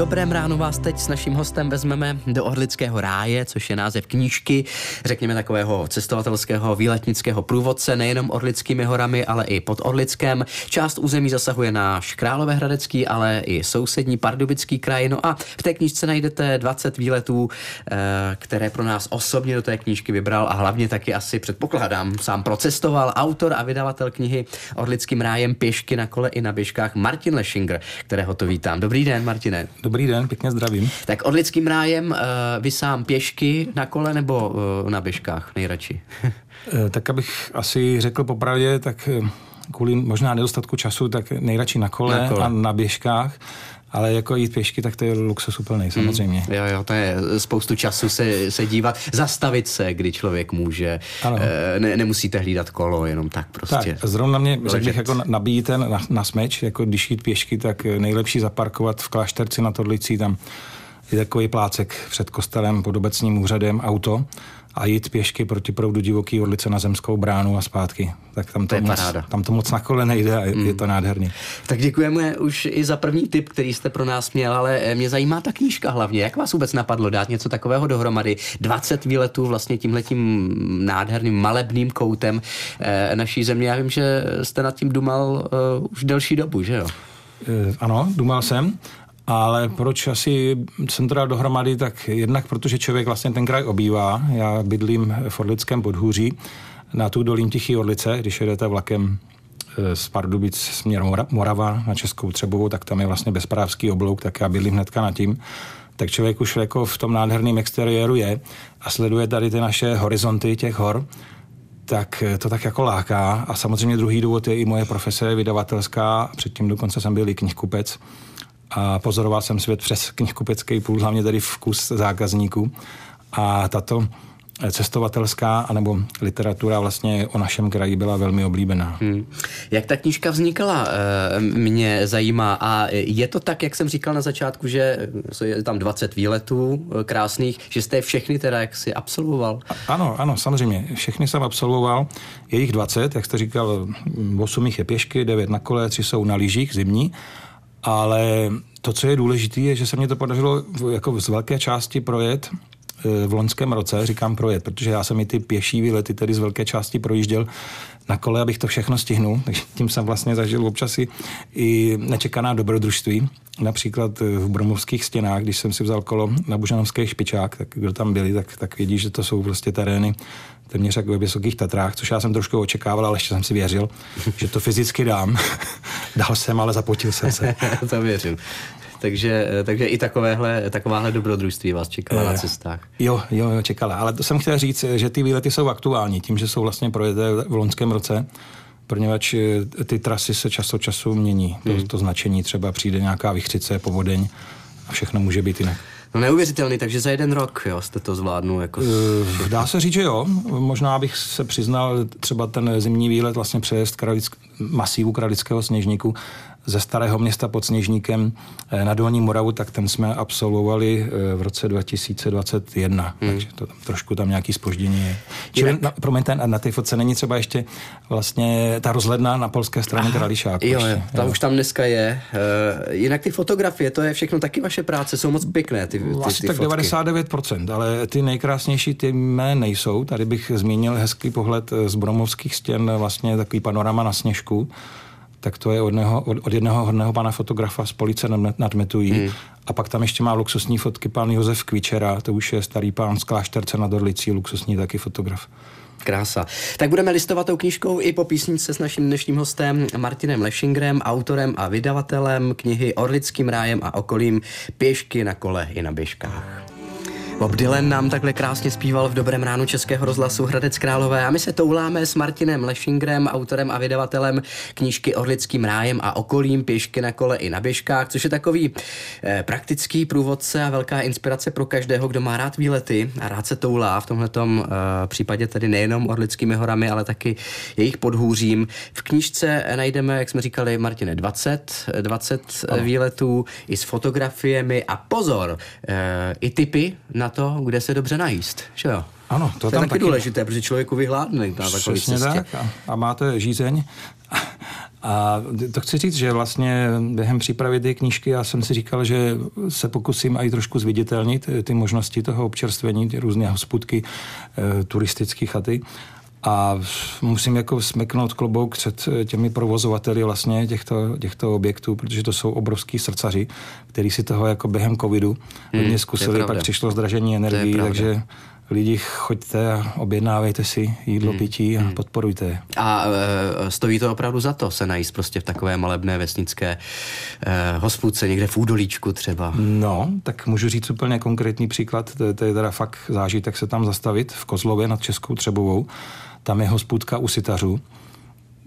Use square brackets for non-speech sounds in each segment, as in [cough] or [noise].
dobrém ránu vás teď s naším hostem vezmeme do Orlického ráje, což je název knížky, řekněme takového cestovatelského výletnického průvodce, nejenom Orlickými horami, ale i pod Orlickem. Část území zasahuje náš Královéhradecký, ale i sousední Pardubický kraj. No a v té knížce najdete 20 výletů, eh, které pro nás osobně do té knížky vybral a hlavně taky asi předpokládám sám procestoval autor a vydavatel knihy Orlickým rájem pěšky na kole i na běžkách Martin Leschinger, kterého to vítám. Dobrý den, Martine. Den, pěkně zdravím. Tak Orlickým rájem uh, vy sám pěšky na kole nebo uh, na běžkách nejradši? [laughs] Eh, tak abych asi řekl popravdě, tak kvůli možná nedostatku času, tak nejradši na kole, na kole. a na běžkách. Ale jako jít pěšky, tak to je luxus úplný, hmm. samozřejmě. Mm, jo, jo, to je spoustu času se, se dívat, zastavit se, kdy člověk může. Ano. Ne, nemusíte hlídat kolo, jenom tak prostě. Tak, zrovna mě, řekl bych, jako nabíjí ten na, na smeč, jako když jít pěšky, tak nejlepší zaparkovat v klášterci na Todlicí, tam je takový plácek před kostelem pod obecním úřadem auto a jít pěšky proti proudu divoký orlice na zemskou bránu a zpátky. Tak tam to, to, moc, tam to moc na kole nejde a je, mm. je to nádherný. Tak děkujeme už i za první tip, který jste pro nás měl, ale mě zajímá ta knížka hlavně. Jak vás vůbec napadlo dát něco takového dohromady? 20 výletů vlastně tímhletím nádherným malebným koutem eh, naší země. Já vím, že jste nad tím dumal uh, už delší dobu, že jo? Eh, ano, dumal jsem ale proč asi jsem to dal dohromady, tak jednak protože člověk vlastně ten kraj obývá. Já bydlím v Orlickém podhůří, na tu dolím Tichý Orlice, když jedete vlakem e, z Pardubic směr Morava na Českou Třebovou, tak tam je vlastně bezprávský oblouk, tak já bydlím hnedka nad tím. Tak člověk už jako v tom nádherném exteriéru je a sleduje tady ty naše horizonty těch hor, tak to tak jako láká. A samozřejmě druhý důvod je i moje profese vydavatelská. Předtím dokonce jsem byl i knihkupec a pozoroval jsem svět přes knihkupecký půl, hlavně tedy vkus zákazníků. A tato cestovatelská anebo literatura vlastně o našem kraji byla velmi oblíbená. Hmm. Jak ta knížka vznikala, eh, mě zajímá. A je to tak, jak jsem říkal na začátku, že je tam 20 výletů eh, krásných, že jste všechny teda jak si absolvoval? Ano, ano, samozřejmě. Všechny jsem absolvoval. Je jich 20, jak jste říkal, 8 jich je pěšky, 9 na kole, 3 jsou na lyžích zimní ale to, co je důležité, je, že se mě to podařilo jako z velké části projet v loňském roce, říkám projet, protože já jsem i ty pěší výlety tedy z velké části projížděl na kole, abych to všechno stihnul, [laughs] takže tím jsem vlastně zažil občas i, i nečekaná dobrodružství. Například v Bromovských stěnách, když jsem si vzal kolo na Bužanovský špičák, tak kdo tam byli, tak, tak vědí, že to jsou prostě terény téměř jako ve Vysokých Tatrách, což já jsem trošku očekával, ale ještě jsem si věřil, [laughs] že to fyzicky dám. [laughs] Dal jsem, ale zapotil jsem se. to věřím. Takže, takže i takovéhle, takováhle dobrodružství vás čekala na eh, cestách. Jo, jo, jo, čekala. Ale to jsem chtěl říct, že ty výlety jsou aktuální, tím, že jsou vlastně projeté v loňském roce, poněvadž eh, ty trasy se čas od času mění. To, hmm. to značení třeba přijde nějaká vychřice, povodeň a všechno může být jinak. No neuvěřitelný, takže za jeden rok jo, jste to zvládnul. Jako... Dá se říct, že jo. Možná bych se přiznal třeba ten zimní výlet vlastně přejezd kralick, masívu Kralického sněžníku ze Starého města pod Sněžníkem eh, na Dolní Moravu, tak ten jsme absolvovali eh, v roce 2021, hmm. takže to tam, trošku tam nějaký spoždění je. Čili, na, promiňte, na té fotce není třeba ještě vlastně ta rozhledna na polské straně Krališáku. Jo, jo, tam jo. už tam dneska je. Uh, jinak ty fotografie, to je všechno taky vaše práce, jsou moc pěkné ty, ty, Asi ty tak fotky. 99%, ale ty nejkrásnější ty mé nejsou. Tady bych zmínil hezký pohled z Bromovských stěn, vlastně takový panorama na sněžku tak to je od, neho, od, od jednoho hodného pana fotografa z Police nad Metují. Hmm. A pak tam ještě má luxusní fotky pan Josef Kvičera, to už je starý pán z Klášterce nad Orlicí, luxusní taky fotograf. Krása. Tak budeme listovat tou knížkou i po písničce s naším dnešním hostem Martinem Lešingrem, autorem a vydavatelem knihy Orlickým rájem a okolím Pěšky na kole i na běžkách. Bob Dylan nám takhle krásně zpíval v dobrém ránu Českého rozhlasu Hradec Králové a my se touláme s Martinem Lešingrem, autorem a vydavatelem knížky Orlickým rájem a okolím pěšky na kole i na běžkách, což je takový eh, praktický průvodce a velká inspirace pro každého, kdo má rád výlety a rád se toulá v tomto eh, případě tedy nejenom Orlickými horami, ale taky jejich podhůřím. V knížce najdeme, jak jsme říkali, Martine, 20, 20 ano. výletů i s fotografiemi a pozor, eh, i typy na to, kde se dobře najíst, že jo? Ano, to, to tam je taky důležité, protože člověku vyhládne na takový cestě. tak a, a máte žízeň [laughs] A to chci říct, že vlastně během přípravy té knížky já jsem si říkal, že se pokusím i trošku zviditelnit ty možnosti toho občerstvení, ty různé hospudky, eh, turistické chaty. A musím jako smeknout klobouk před těmi provozovateli vlastně těchto, těchto objektů, protože to jsou obrovský srdcaři, kteří si toho jako během covidu hodně hmm, zkusili, pak přišlo zdražení energii, takže lidi choďte a objednávejte si jídlo, hmm. pití a hmm. podporujte A e, stojí to opravdu za to se najíst prostě v takové malebné vesnické e, hospůdce, někde v údolíčku třeba? No, tak můžu říct úplně konkrétní příklad, to, to je teda fakt zážitek se tam zastavit v Kozlově nad Českou Třebovou. Tam je hospůdka u Sitařů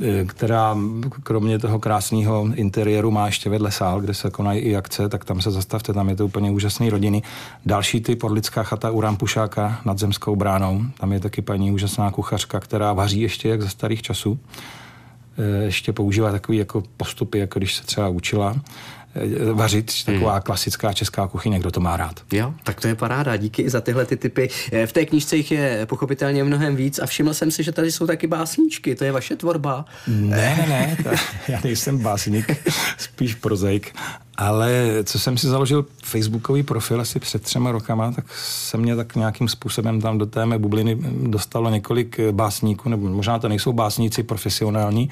E, která kromě toho krásného interiéru má ještě vedle sál, kde se konají i akce, tak tam se zastavte, tam je to úplně úžasný rodiny. Další typ orlická chata u Rampušáka nad Zemskou bránou, tam je taky paní úžasná kuchařka, která vaří ještě jak za starých časů. E, ještě používá takový jako postupy, jako když se třeba učila. Eh, vařit, taková hmm. klasická česká kuchyně, kdo to má rád. Jo, tak to je paráda, díky za tyhle ty typy. Eh, v té knížce jich je pochopitelně mnohem víc a všiml jsem si, že tady jsou taky básničky, to je vaše tvorba. Ne, ne, ne, ta, [laughs] já nejsem básník, [laughs] spíš prozaik, ale co jsem si založil Facebookový profil asi před třema rokama, tak se mě tak nějakým způsobem tam do té mé bubliny dostalo několik básníků, nebo možná to nejsou básníci profesionální,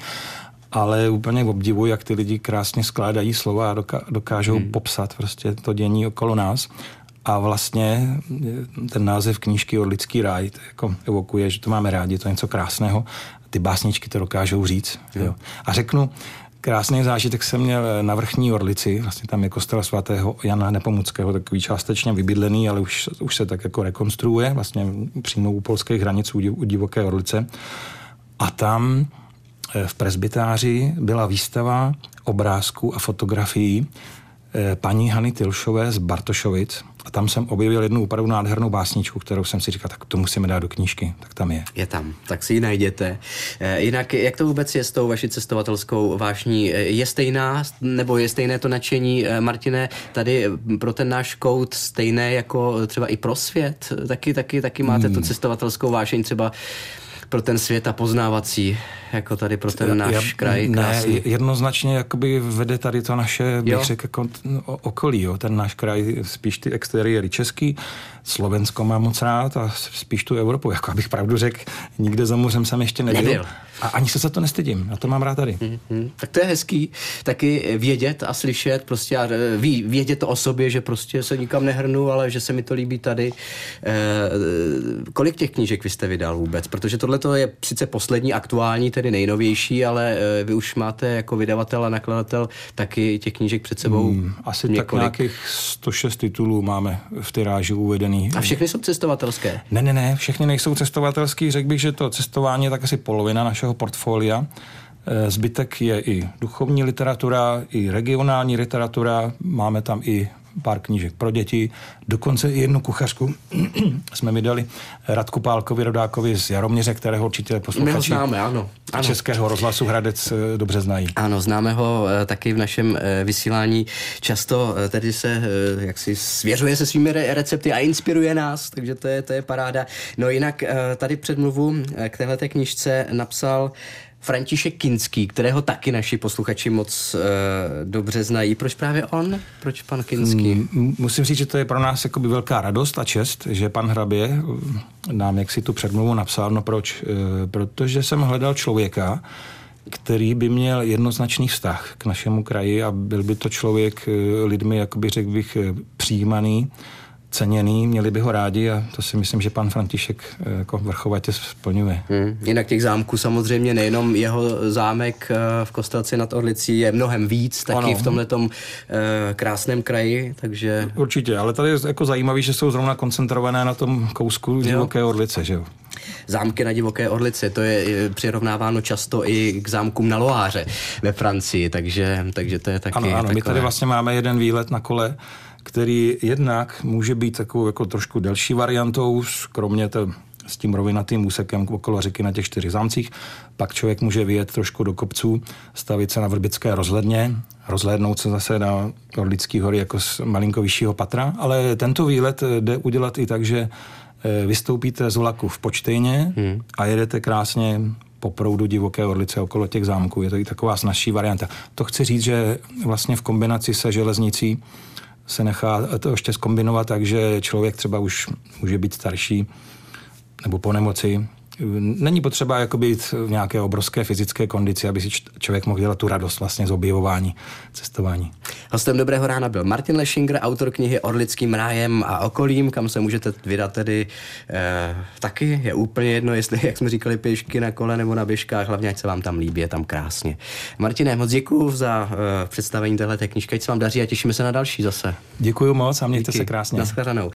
ale úplně obdivuji, jak ty lidi krásně skládají slova a dokážou hmm. popsat prostě to dění okolo nás. A vlastně ten název knížky Orlický ráj to jako evokuje, že to máme rádi, to je něco krásného. Ty básničky to dokážou říct. Hmm. Jo. A řeknu, krásný zážitek jsem měl na vrchní Orlici, vlastně tam je kostel svatého Jana Nepomuckého, takový částečně vybydlený, ale už, už se tak jako rekonstruuje, vlastně přímo u polských hranic, u divoké Orlice. A tam v presbytáři byla výstava obrázků a fotografií eh, paní Hany Tilšové z Bartošovic. A tam jsem objevil jednu opravdu nádhernou básničku, kterou jsem si říkal, tak to musíme dát do knížky, tak tam je. Je tam, tak si ji najděte. E, jinak, jak to vůbec je s tou vaší cestovatelskou vášní? Je stejná, nebo je stejné to nadšení, Martine, tady pro ten náš kout stejné jako třeba i pro svět? Taky, taky, taky máte hmm. tu cestovatelskou vášeň třeba pro ten svět a poznávací, jako tady pro ten náš Já, kraj krásný. Ne, jednoznačně jakoby vede tady to naše, bych řekl, jako okolí, jo. ten náš kraj, spíš ty exteriéry český, Slovensko mám moc rád a spíš tu Evropu, jako abych pravdu řekl, nikde za mořem jsem ještě nebyl. nebyl. A ani se za to nestydím, a to mám rád tady. Mm-hmm. Tak to je hezký, taky vědět a slyšet, prostě a e, ví, vědět to o sobě, že prostě se nikam nehrnu, ale že se mi to líbí tady. E, kolik těch knížek vy jste vydal vůbec? Protože tohle je sice poslední, aktuální, tedy nejnovější, ale e, vy už máte jako vydavatel a nakladatel taky těch knížek před sebou hmm, Asi několik. tak nějakých 106 titulů máme v tyráži uvedený. A všechny jsou cestovatelské? Ne, ne, ne, všechny nejsou cestovatelský. Řekl bych, že to cestování je tak asi polovina našeho portfolia. E, zbytek je i duchovní literatura, i regionální literatura, máme tam i pár knížek pro děti, dokonce i jednu kuchařku [clears throat] jsme mi dali Radku Pálkovi Rodákovi z Jaroměře, kterého určitě posluchači známe, ano, ano. Českého rozhlasu Hradec eh, dobře znají. Ano, známe ho eh, taky v našem eh, vysílání. Často tedy se jak si svěřuje se svými recepty a inspiruje nás, takže to je, to je paráda. No jinak tady předmluvu k téhleté knižce napsal František Kinský, kterého taky naši posluchači moc uh, dobře znají. Proč právě on? Proč pan Kinský? Hmm, musím říct, že to je pro nás jakoby velká radost a čest, že pan Hrabě eh, nám jak si tu předmluvu napsal. No proč? Uh, protože jsem hledal člověka, který by měl jednoznačný vztah k našemu kraji a byl by to člověk lidmi, jakoby řekl bych, přijímaný, ceněný, měli by ho rádi a to si myslím, že pan František eh, jako vrchovatě splňuje. Hmm. Jinak těch zámků samozřejmě nejenom jeho zámek eh, v Kostelci nad Orlicí je mnohem víc, taky ano. v tomhle uh, krásném kraji, takže... Určitě, ale tady je jako zajímavé, že jsou zrovna koncentrované na tom kousku divoké Orlice, že jo? Zámky na divoké Orlice, to je přirovnáváno často i k zámkům na Loáře ve Francii, takže, takže to je taky... Ano, ano, takové... my tady vlastně máme jeden výlet na kole, který jednak může být takovou jako trošku delší variantou, kromě to, s tím rovinatým úsekem okolo řeky na těch čtyřech zámcích. Pak člověk může vyjet trošku do kopců, stavit se na Vrbické rozhledně, rozhlédnout se zase na Orlický hory jako z malinko vyššího patra, ale tento výlet jde udělat i tak, že eh, vystoupíte z vlaku v Počtejně hmm. a jedete krásně po proudu divoké orlice okolo těch zámků. Je to i taková snažší varianta. To chci říct, že vlastně v kombinaci se železnicí se nechá to ještě zkombinovat tak, že člověk třeba už může být starší nebo po nemoci, není potřeba jako být v nějaké obrovské fyzické kondici, aby si člověk mohl dělat tu radost vlastně z objevování, cestování. Hostem Dobrého rána byl Martin Leschinger, autor knihy Orlickým rájem a okolím, kam se můžete vydat tedy eh, taky. Je úplně jedno, jestli, jak jsme říkali, pěšky na kole nebo na běžkách, hlavně ať se vám tam líbí, je tam krásně. Martine, moc děkuji za eh, představení téhle knižky, ať se vám daří a těšíme se na další zase. Děkuji moc a mějte Díky. se krásně. Naschledanou.